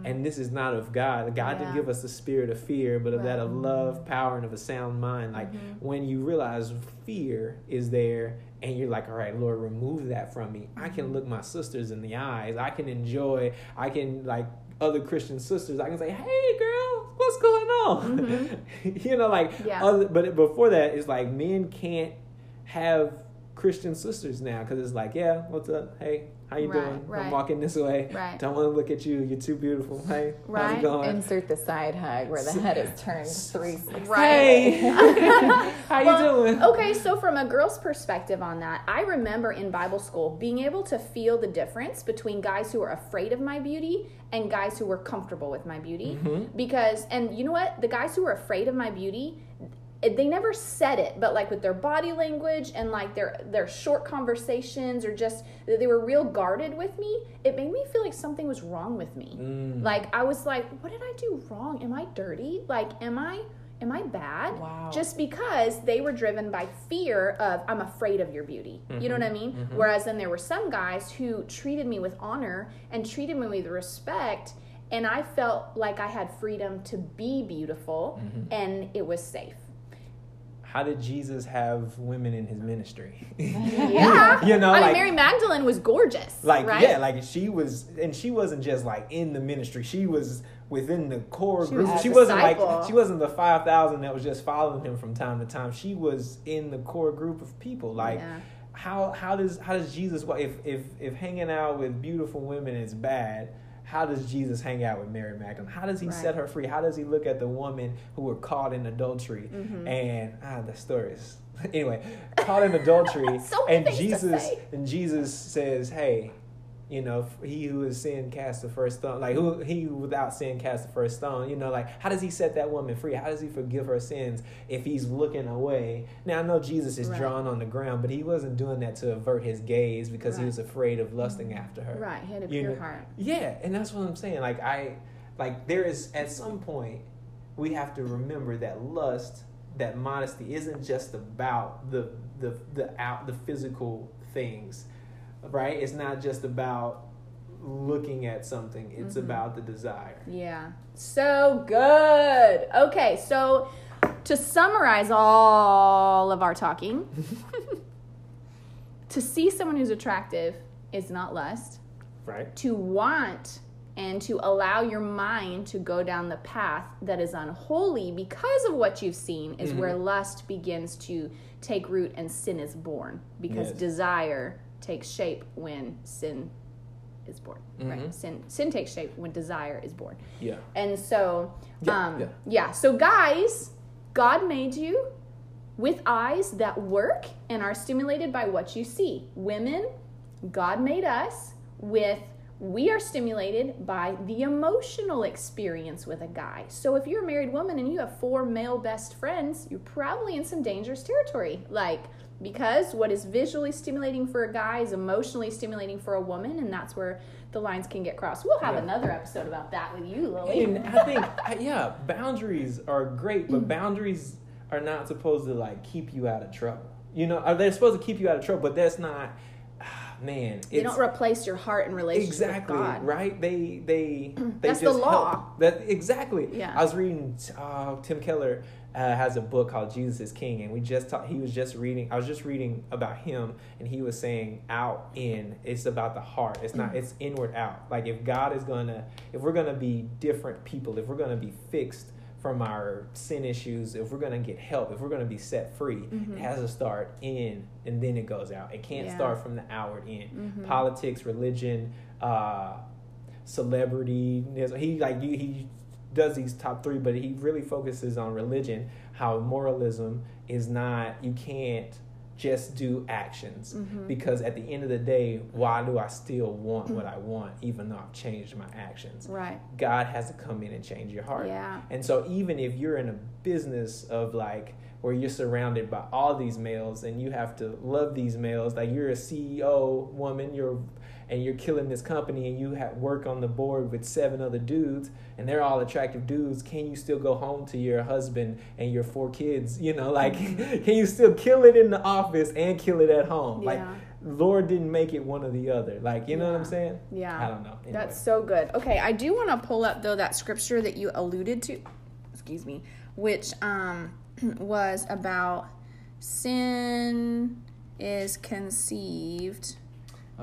and this is not of god god Mm-hmm. Yeah. didn't give us the spirit of fear but of that of love power and of a sound mind like when you realize fear is there and you're like all right lord remove that from me. I can look my sisters in the eyes. I can enjoy i can like other christian sisters. I can say hey girl what's going on mm-hmm. you know like Yeah. other, but before that it's like men can't have christian sisters now because it's like yeah what's up? Hey how you Right, doing right. i'm walking this way Right. don't want to look at you you're too beautiful hey how's Right. it going Insert the side hug where the head is turned three Right. Hey, how you Well, doing? Okay, so from a girl's perspective on that, I remember in Bible school being able to feel the difference between guys who were afraid of my beauty and guys who were comfortable with my beauty. Mm-hmm. Because, and you know what? The guys who were afraid of my beauty, it- they never said it, but like with their body language and like their their short conversations or just that they were real guarded with me, it made me feel like something was wrong with me. Mm. Like I was like, what did I do wrong? Am I dirty? Like am I am I bad? Wow. Just because they were driven by fear of I'm afraid of your beauty. You know what I mean? Mm-hmm. Whereas then there were some guys who treated me with honor and treated me with respect and I felt like I had freedom to be beautiful Mm-hmm. and it was safe. How did Jesus have women in his ministry? Yeah. you know, I mean like, Mary Magdalene was gorgeous. like right? yeah, like she was, and she wasn't just like in the ministry. She was within the core She group. was she wasn't disciple. like she wasn't the five thousand that was just following him from time to time. She was in the core group of people. Like Yeah. how how does how does Jesus? If if if hanging out with beautiful women is bad. How does Jesus hang out with Mary Magdalene? How does he Right. set her free? How does he look at the woman who were caught in adultery? Mm-hmm. And ah, the story is anyway caught in adultery. So and Jesus and Jesus says, "Hey, you know, he who is sin cast the first stone. Like who he without sin cast the first stone. You know, like how does he set that woman free? How does he forgive her sins if he's looking away? Now I know Jesus is Right. drawn on the ground, but he wasn't doing that to avert his gaze because he was afraid of lusting mm-hmm. after her. Right, he had a pure heart. Yeah, and that's what I'm saying. Like I, like there is at some point we have to remember that lust, that modesty isn't just about the the the out the physical things, right? It's not just about looking at something. It's about the desire. Yeah. So good. Okay, so to summarize all of our talking, to see someone who's attractive is not lust. Right. To want and to allow your mind to go down the path that is unholy because of what you've seen is where Mm-hmm. lust begins to take root and sin is born because Yes. desire takes shape when sin is born right Mhm. sin sin takes shape when desire is born Yeah. and so Yeah, um yeah. yeah so guys god made you with eyes that work and are stimulated by what you see women god made us with we are stimulated by the emotional experience with a guy. So if you're a married woman and you have four male best friends, you're probably in some dangerous territory. Like because what is visually stimulating for a guy is emotionally stimulating for a woman, and that's where the lines can get crossed. We'll have Yeah. another episode about that with you, Lily. And I think, yeah, boundaries are great, but boundaries are not supposed to like keep you out of trouble. You know, are they supposed to keep you out of trouble? But that's not, ah, man. they don't replace your heart and relationship exactly with God. right. They they they That's the law. help. That exactly. Yeah. I was reading. Uh, Tim Keller uh, has a book called Jesus is King, and we just talked. He was just reading. I was just reading about him, and he was saying out in. It's about the heart. It's not. It's inward out. Like if God is gonna, if we're gonna be different people, if we're gonna be fixed from our sin issues, if we're gonna get help, if we're gonna be set free, it has to start in, and then it goes out. It can't Yeah. start from the outward in. Politics, religion, uh, celebrity. He like he, he does these top three, but he really focuses on religion. How moralism is not. You can't just do actions Mm-hmm. because at the end of the day, why do I still want what I want, even though I've changed my actions? Right. God has to come in and change your heart. Yeah. And so even if you're in a business of like where you're surrounded by all these males and you have to love these males, like you're a CEO woman, you're and you're killing this company and you have work on the board with seven other dudes and they're all attractive dudes, can you still go home to your husband and your four kids? You know, like can you still kill it in the office and kill it at home? Like Lord didn't make it one or the other. Like, you know what I'm saying? Yeah. I don't know. Anyway. That's so good. Okay, I do want to pull up though that scripture that you alluded to, excuse me, which um was about sin is conceived.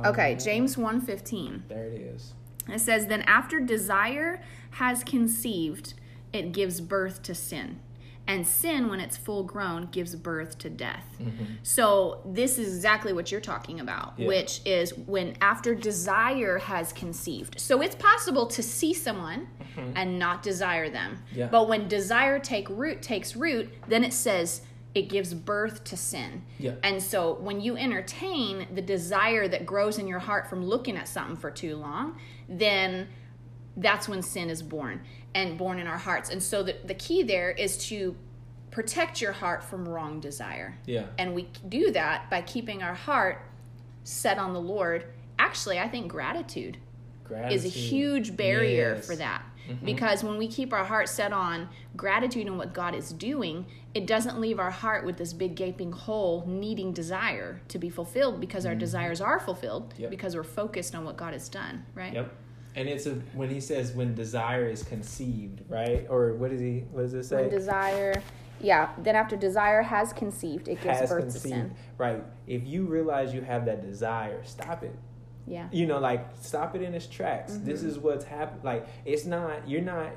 Okay, Um, James 1:15. There it is. It says then after desire has conceived, it gives birth to sin. And sin when it's full grown gives birth to death. So this is exactly what you're talking about, Yeah. which is when after desire has conceived. So it's possible to see someone and not desire them. Yeah. But when desire take root takes root, then it says it gives birth to sin. Yeah. And so when you entertain the desire that grows in your heart from looking at something for too long, then that's when sin is born and born in our hearts. And so the, the key there is to protect your heart from wrong desire. Yeah. And we do that by keeping our heart set on the Lord. Actually, I think gratitude is a huge barrier Yes. for that. Mm-hmm. Because when we keep our heart set on gratitude and what God is doing, it doesn't leave our heart with this big gaping hole needing desire to be fulfilled because our mm-hmm. desires are fulfilled Yep. because we're focused on what God has done, right? Yep. And it's a when he says when desire is conceived, right? Or what does he what does it say? When desire, yeah, then after desire has conceived, it gives Has birth conceived. to sin. Right. If you realize you have that desire, stop it. Yeah. You know, like stop it in its tracks. This Mm-hmm. is what's happened. Like it's not you're not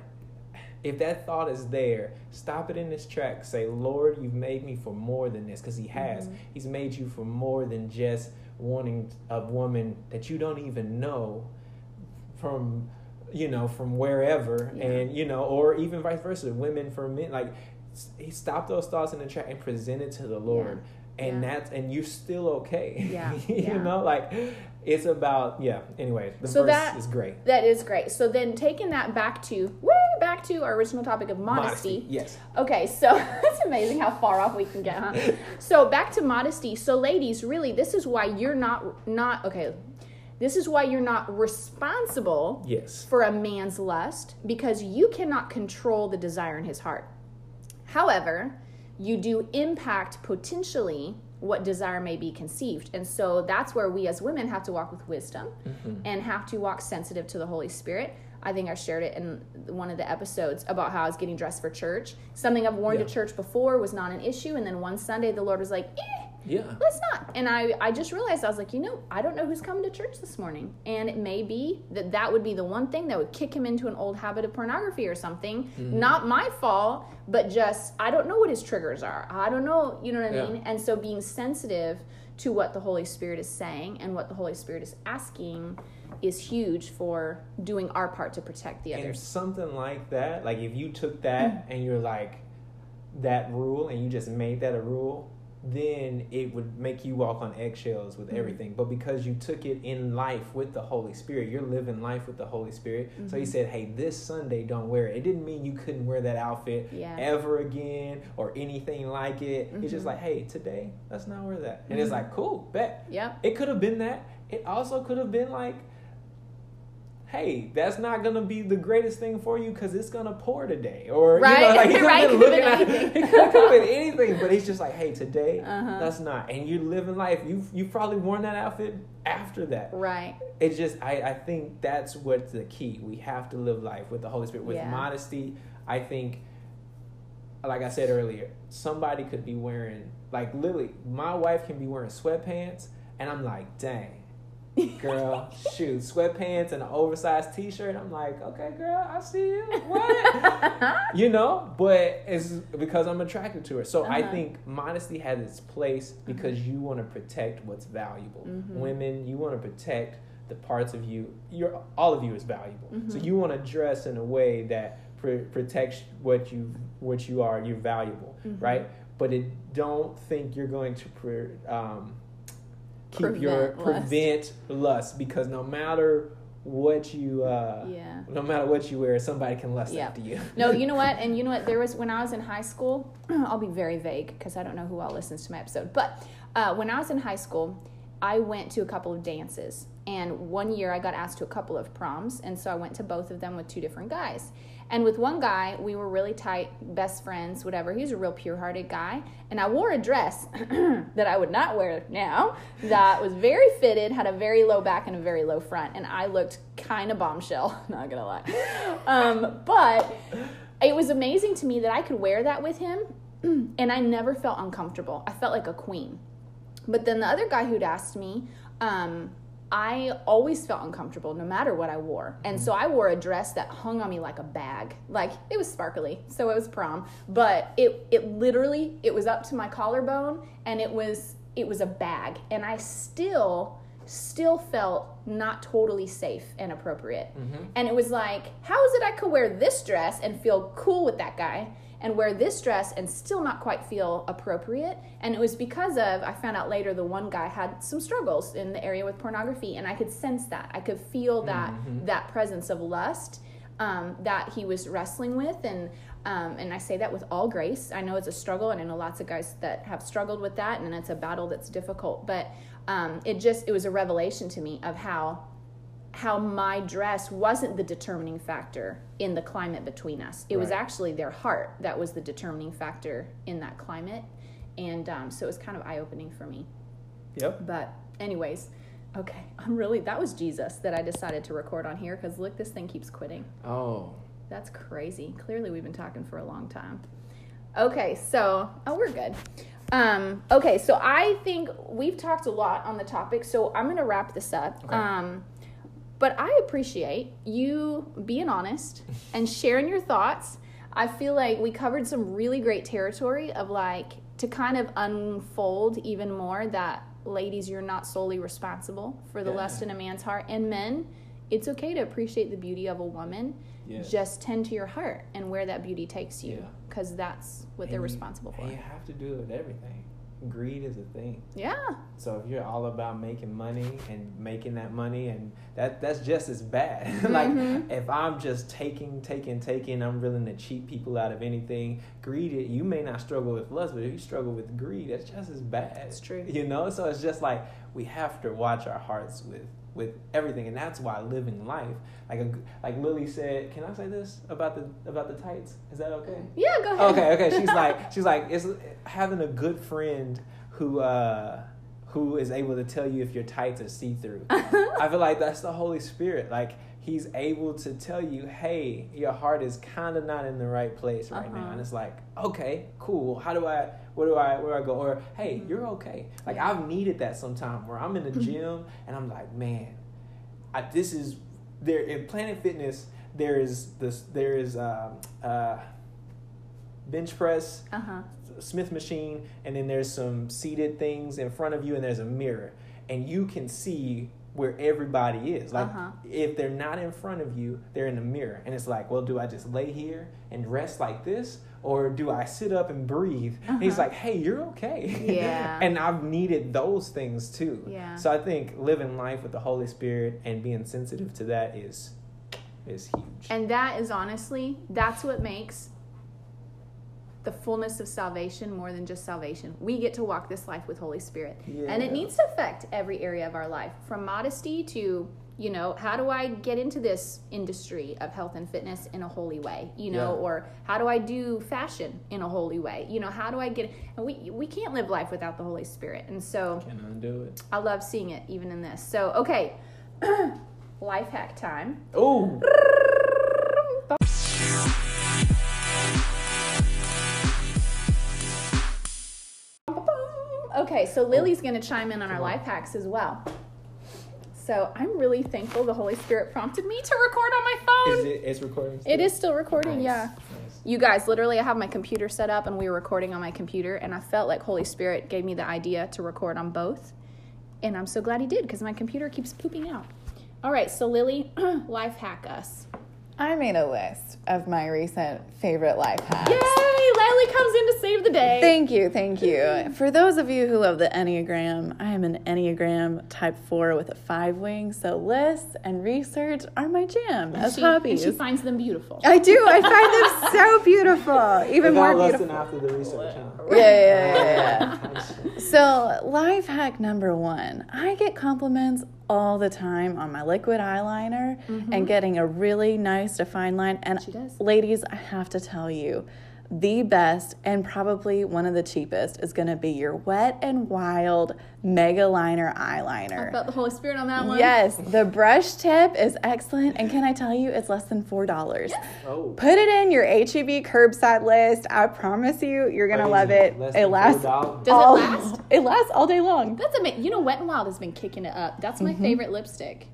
if that thought is there, stop it in its tracks. Say, Lord, you've made me for more than this, because He has. Mm-hmm. He's made you for more than just wanting a woman that you don't even know from, you know, from wherever, Yeah. and you know, or even vice versa, women for men. Like, He stopped those thoughts in the track and present it to the Lord, and Yeah. that's and you're still okay. Yeah. you Yeah. know, like it's about yeah. Anyway, the So verse that- is great. That is great. So then taking that back to way back to our original topic of modesty. Yes. Okay, so it's amazing how far off we can get, huh? So back to modesty. So ladies, really this is why you're not not okay. This is why you're not responsible Yes. for a man's lust because you cannot control the desire in his heart. However, you do impact potentially what desire may be conceived. And so that's where we as women have to walk with wisdom and have to walk sensitive to the Holy Spirit. I think I shared it in one of the episodes about how I was getting dressed for church. Something I've worn Yeah. to church before was not an issue, and then one Sunday the Lord was like, eh, Yeah. let's not. And I, I just realized I was like, you know, I don't know who's coming to church this morning, and it may be that that would be the one thing that would kick him into an old habit of pornography or something. Mm-hmm. Not my fault, but just I don't know what his triggers are. I don't know, you know what I Yeah. mean? And so being sensitive to what the Holy Spirit is saying and what the Holy Spirit is asking is huge for doing our part to protect the And others. something like that, like if you took that and you're like that rule and you just made that a rule, then it would make you walk on eggshells with mm-hmm. everything. But because you took it in life with the Holy Spirit, you're living life with the Holy Spirit. So he mm-hmm. said, "Hey, this Sunday don't wear it." It didn't mean you couldn't wear that outfit Yeah. ever again or anything like it. It's just mm-hmm. like, "Hey, today let's not wear that." And it's like, "Cool, bet." Yep. It could have been that. It also could have been like, hey, that's not gonna be the greatest thing for you because it's gonna pour today, or Right, you know, like he could right, have been looking at it. anything. It could have been anything, but he's just like, hey, today Uh-huh. that's not, and you're living life. You you probably worn that outfit after that. Right. It's just I I think that's what's the key. We have to live life with the Holy Spirit with Yeah. modesty. I think. Like I said earlier, somebody could be wearing like literally, my wife can be wearing sweatpants, and I'm like, dang, girl, shoot, sweatpants and an oversized T-shirt. I'm like, okay, girl, I see you. What? you know, but it's because I'm attracted to her. So I Uh-huh. think modesty has its place because you want to protect what's valuable. Mhm. Women, you want to protect the parts of you. You're all of you is valuable. So Mhm. you want to dress in a way that pr- protects what you what you are. You're valuable, Mhm. right? But it don't think you're going to pre- um, keep your Prevent lust. prevent lust because no matter what you uh, Yeah. no matter what you wear, somebody can lust Yeah. after you. No, you know what? And you know what? There was when I was in high school. I'll be very vague because I don't know who all listens to my episode. But uh, when I was in high school, I went to a couple of dances, and one year I got asked to a couple of proms, and so I went to both of them with two different guys. And with one guy, we were really tight, best friends, whatever. He was a real pure-hearted guy, and I wore a dress that I would not wear now. That was very fitted, had a very low back and a very low front, and I looked kind of bombshell. Not gonna lie, um, but it was amazing to me that I could wear that with him, and I never felt uncomfortable. I felt like a queen. But then the other guy who'd asked me, um, I always felt uncomfortable no matter what I wore. And so I wore a dress that hung on me like a bag. Like it was sparkly, so it was prom, but it it literally it was up to my collarbone and it was it was a bag and I still still felt not totally safe and appropriate. Mm-hmm. And it was like, how is it I could wear this dress and feel cool with that guy and wear this dress and still not quite feel appropriate? And it was because of, I found out later, the one guy had some struggles in the area with pornography, and I could sense that. I could feel that that presence of lust um, that he was wrestling with, and um, and I say that with all grace. I know it's a struggle, and I know lots of guys that have struggled with that, and it's a battle that's difficult. But um, it just it was a revelation to me of how how my dress wasn't the determining factor in the climate between us. It was actually their heart that was the determining factor in that climate, and um, so it was kind of eye opening for me. Yep. But anyways, okay, I'm really that was Jesus that I decided to record on here because look, this thing keeps quitting. Oh. That's crazy. Clearly, we've been talking for a long time. Okay, so oh, we're good. Um, okay, so I think we've talked a lot on the topic, so I'm gonna wrap this up. Okay. Um, but I appreciate you being honest and sharing your thoughts. I feel like we covered some really great territory of like to kind of unfold even more that ladies, you're not solely responsible for the Yeah. lust in a man's heart, and men, it's okay to appreciate the beauty of a woman. Yes. Just tend to your heart and where that beauty takes you, Yeah. because that's what And they're you- responsible for. You have to do it with everything. Greed is a thing. Yeah, So if you're all about making money and making that money, and that that's just as bad. like Mhm. if I'm just taking, taking, taking, I'm willing to cheat people out of anything. Greed, it, you may not struggle with lust, but if you struggle with greed, that's just as bad. It's true. You know, so it's just like we have to watch our hearts with with everything, and that's why living life, like a, like Lily said. Can I say this about the about the tights? Is that okay? yeah. Go ahead. Okay, okay. She's like, she's like, it's having a good friend who uh who is able to tell you if your tights are see through. I feel like that's the Holy Spirit. Like he's able to tell you, hey, your heart is kind of not in the right place right now. Uh-huh. And it's like, okay, cool. How do I, where do I, where do I go? Or, hey, Mm-hmm. you're okay. Like, I've needed that sometime where I'm in the gym and I'm like, man, I, this is, there, in Planet Fitness, there is this, there is, um, uh, bench press, Uh huh. Smith machine, and then there's some seated things in front of you, and there's a mirror, and you can see where everybody is. Like Uh-huh. if they're not in front of you, they're in the mirror, and it's like, well, do I just lay here and rest like this, or do I sit up and breathe? And he's Uh-huh. like, hey, you're okay. Yeah. and I've needed those things too. Yeah. So I think living life with the Holy Spirit and being sensitive to that is is huge. And that is honestly, that's what makes the fullness of salvation more than just salvation. We get to walk this life with Holy Spirit. And it needs to affect every area of our life from modesty to, you know, how do I get into this industry of health and fitness in a holy way, you know, Yeah. or how do I do fashion in a holy way? You know, how do I get and we we can't live life without the Holy Spirit. And so Can undo it. I love seeing it even in this. So, okay. life hack time. Oh, Okay, so Lily's to chime in on our life hacks as well. So I'm really thankful the Holy Spirit prompted me to record on my phone. is it? It's recording. It still? is still recording, Nice, yeah. nice. You guys, literally, I have my computer set up and we were recording on my computer, and I felt like Holy Spirit gave me the idea to record on both. And I'm so glad He did because my computer keeps pooping out. All right, so Lily, life hack us. I made a list of my recent favorite life hacks. Yay! Lily comes in to save the day. Thank you, thank you. For those of you who love the Enneagram, I am an Enneagram type 4 with a 5 wing, so lists and research are my jam as she, hobbies. And she finds them beautiful. I do. I find them so beautiful. Even Without more lusting beautiful. after the research, huh? Yeah, yeah, yeah, yeah. So, life hack number one I get compliments all the time on my liquid eyeliner and mm-hmm. getting a really nice defined line. And, She does. ladies, I have to tell you, the best and probably one of the cheapest is going to be your Wet and Wild Mega Liner eyeliner. I Felt the Holy Spirit on that one. Yes, the brush tip is excellent. And can I tell you, it's less than $4. Oh, Put it in your HEB curbside list. I promise you, you're gonna love it. Less it lasts. $4. Does it last? It lasts all day long. That's amazing. You know, Wet and Wild has been kicking it up. That's my mm-hmm. favorite lipstick.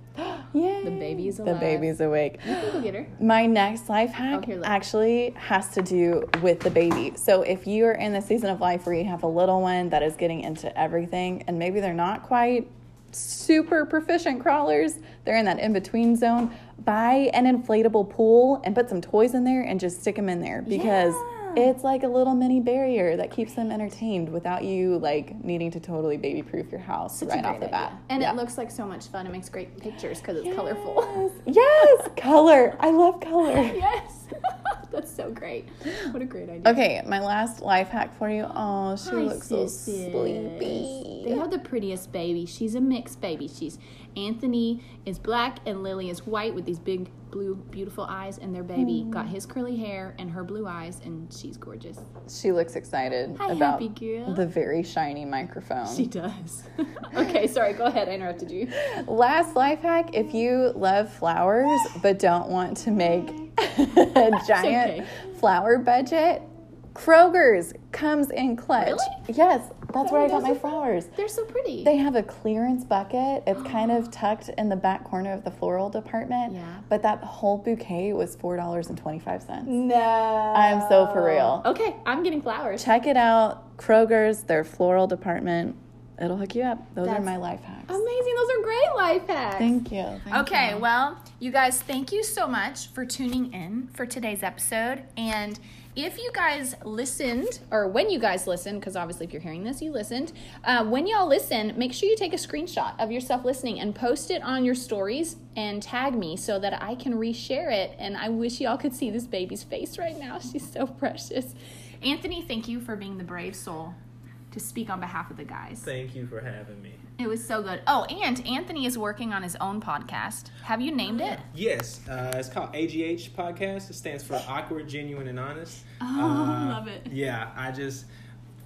Yay! The baby's The baby's awake. You can go get her. My next life hack Oh, actually has to do with the baby. So if you are in the season of life where you have a little one that is getting into everything, and maybe they're not quite super proficient crawlers, they're in that in between zone. Buy an inflatable pool and put some toys in there and just stick them in there because. Yeah. It's like a little mini barrier that keeps them entertained without you like needing to totally baby proof your house Such right off the bat. And Yeah. it looks like so much fun. It makes great pictures because it's colorful. Yes, yes, color. I love color. yes. That's so great. What a great idea. Okay, my last life hack for you. Oh, she Hi, looks so sleepy. They have the prettiest baby. She's a mixed baby. She's Anthony is black and Lily is white with these big blue beautiful eyes and their baby Hmm. got his curly hair and her blue eyes and she's gorgeous. She looks excited Hi, about happy girl. the very shiny microphone. She does. okay, sorry, go ahead. I interrupted you. Last life hack if you love flowers but don't want to make a giant okay. flower budget, Kroger's comes in clutch. Really? Yes, that's where I got my flowers. They're so pretty. They have a clearance bucket. It's kind of tucked in the back corner of the floral department. Yeah. But that whole bouquet was four dollars and twenty five cents. no. I'm so for real. Okay, I'm getting flowers. Check it out. Kroger's, their floral department. It'll hook you up. Those are my life hacks. Amazing. Those are great life hacks. Thank you. Thank Okay, you. well, you guys, thank you so much for tuning in for today's episode. And if you guys listened, or when you guys listened, because obviously if you're hearing this, you listened. Uh, when y'all listen, make sure you take a screenshot of yourself listening and post it on your stories and tag me so that I can reshare it. And I wish y'all could see this baby's face right now. She's so precious. Anthony, thank you for being the brave soul to speak on behalf of the guys. Thank you for having me. It was so good. Oh, and Anthony is working on his own podcast. Have you named it? Yes, uh, it's called AGH Podcast. It stands for Awkward, Genuine, and Honest. Oh, Uh, love it. Yeah, I just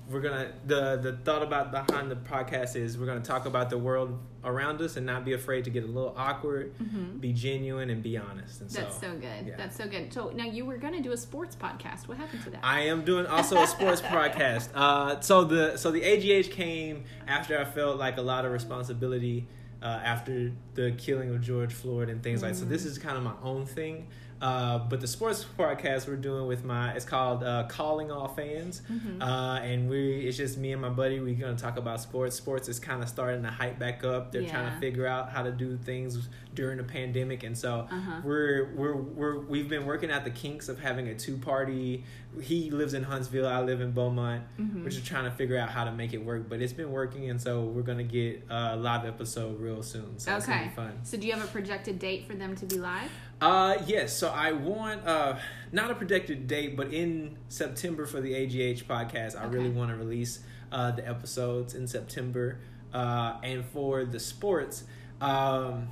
we're gonna the the thought about behind the podcast is we're gonna talk about the world around us and not be afraid to get a little awkward, be genuine, and be honest. And Mm-hmm. That's so, so good. yeah. That's so good. So now you were to do a sports podcast. What happened to that? I am doing also a sports podcast. Uh, so the so the AGH came after I felt like a lot of responsibility uh, after the killing of George Floyd and things like. So this is kind of my own thing. Uh, but the sports podcast we're doing with my it's called uh, Calling All Fans, uh, and we it's just me and my buddy. We're gonna talk about sports. Sports is kind of starting to hype back up. They're trying to figure out how to do things during the pandemic, and so Uh-huh. we're we're we're we've been working out the kinks of having a two party. He lives in Huntsville. I live in Beaumont. Mm-hmm. We're just trying to figure out how to make it work, but it's been working, and so we're gonna get a live episode real soon. So it's gonna okay. be fun. So do you have a projected date for them to be live? Uh, yes. So I want uh not a projected date, but in September for the AGH podcast, I really want to release uh the episodes in September. Uh, and for the sports, um.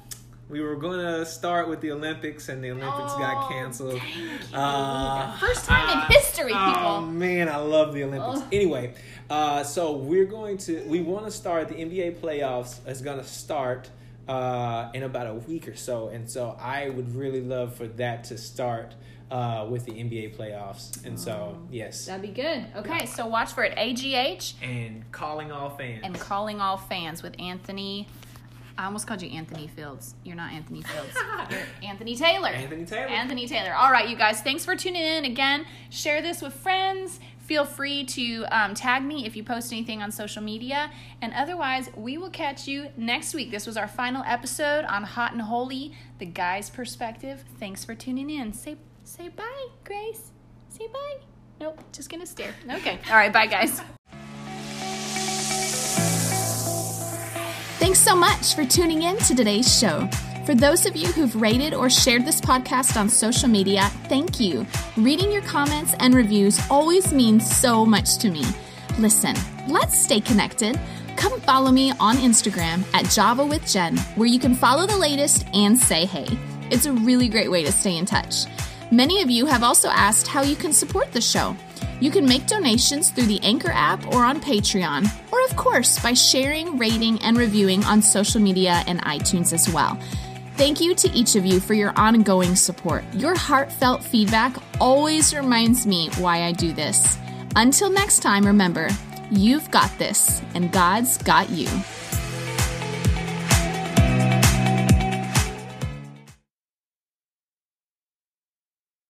We were gonna start with the Olympics, and the Olympics got Oh, canceled. dang, I Uh. First time in uh, history, Oh people. man, I love the Olympics. Anyway, uh, so we're going to we want to start the NBA playoffs is going to start uh, in about a week or so, and so I would really love for that to start uh, with the NBA playoffs, and so yes, That'd be good. Okay, so watch for it. AGH and calling all fans. and calling all fans with Anthony. I almost called you Anthony Fields. You're not Anthony Fields. You're Anthony Taylor. Anthony Taylor. Anthony Taylor. All right, you guys. Thanks for tuning in. Again, share this with friends. Feel free to um, tag me if you post anything on social media. And otherwise, we will catch you next week. This was our final episode on Hot and Holy, the guy's perspective. Thanks for tuning in. Say say bye, Grace. Say bye. Nope, just gonna stare. Okay. All right, bye, guys. Thanks so much for tuning in to today's show. For those of you who've rated or shared this podcast on social media, thank you. Reading your comments and reviews always means so much to me. Listen, let's stay connected. Come follow me on Instagram at Java with Jen, where you can follow the latest and say hey. It's a really great way to stay in touch. Many of you have also asked how you can support the show. You can make donations through the Anchor app or on Patreon, or of course by sharing, rating, and reviewing on social media and iTunes as well. Thank you to each of you for your ongoing support. Your heartfelt feedback always reminds me why I do this. Until next time, remember, you've got this, and God's got you.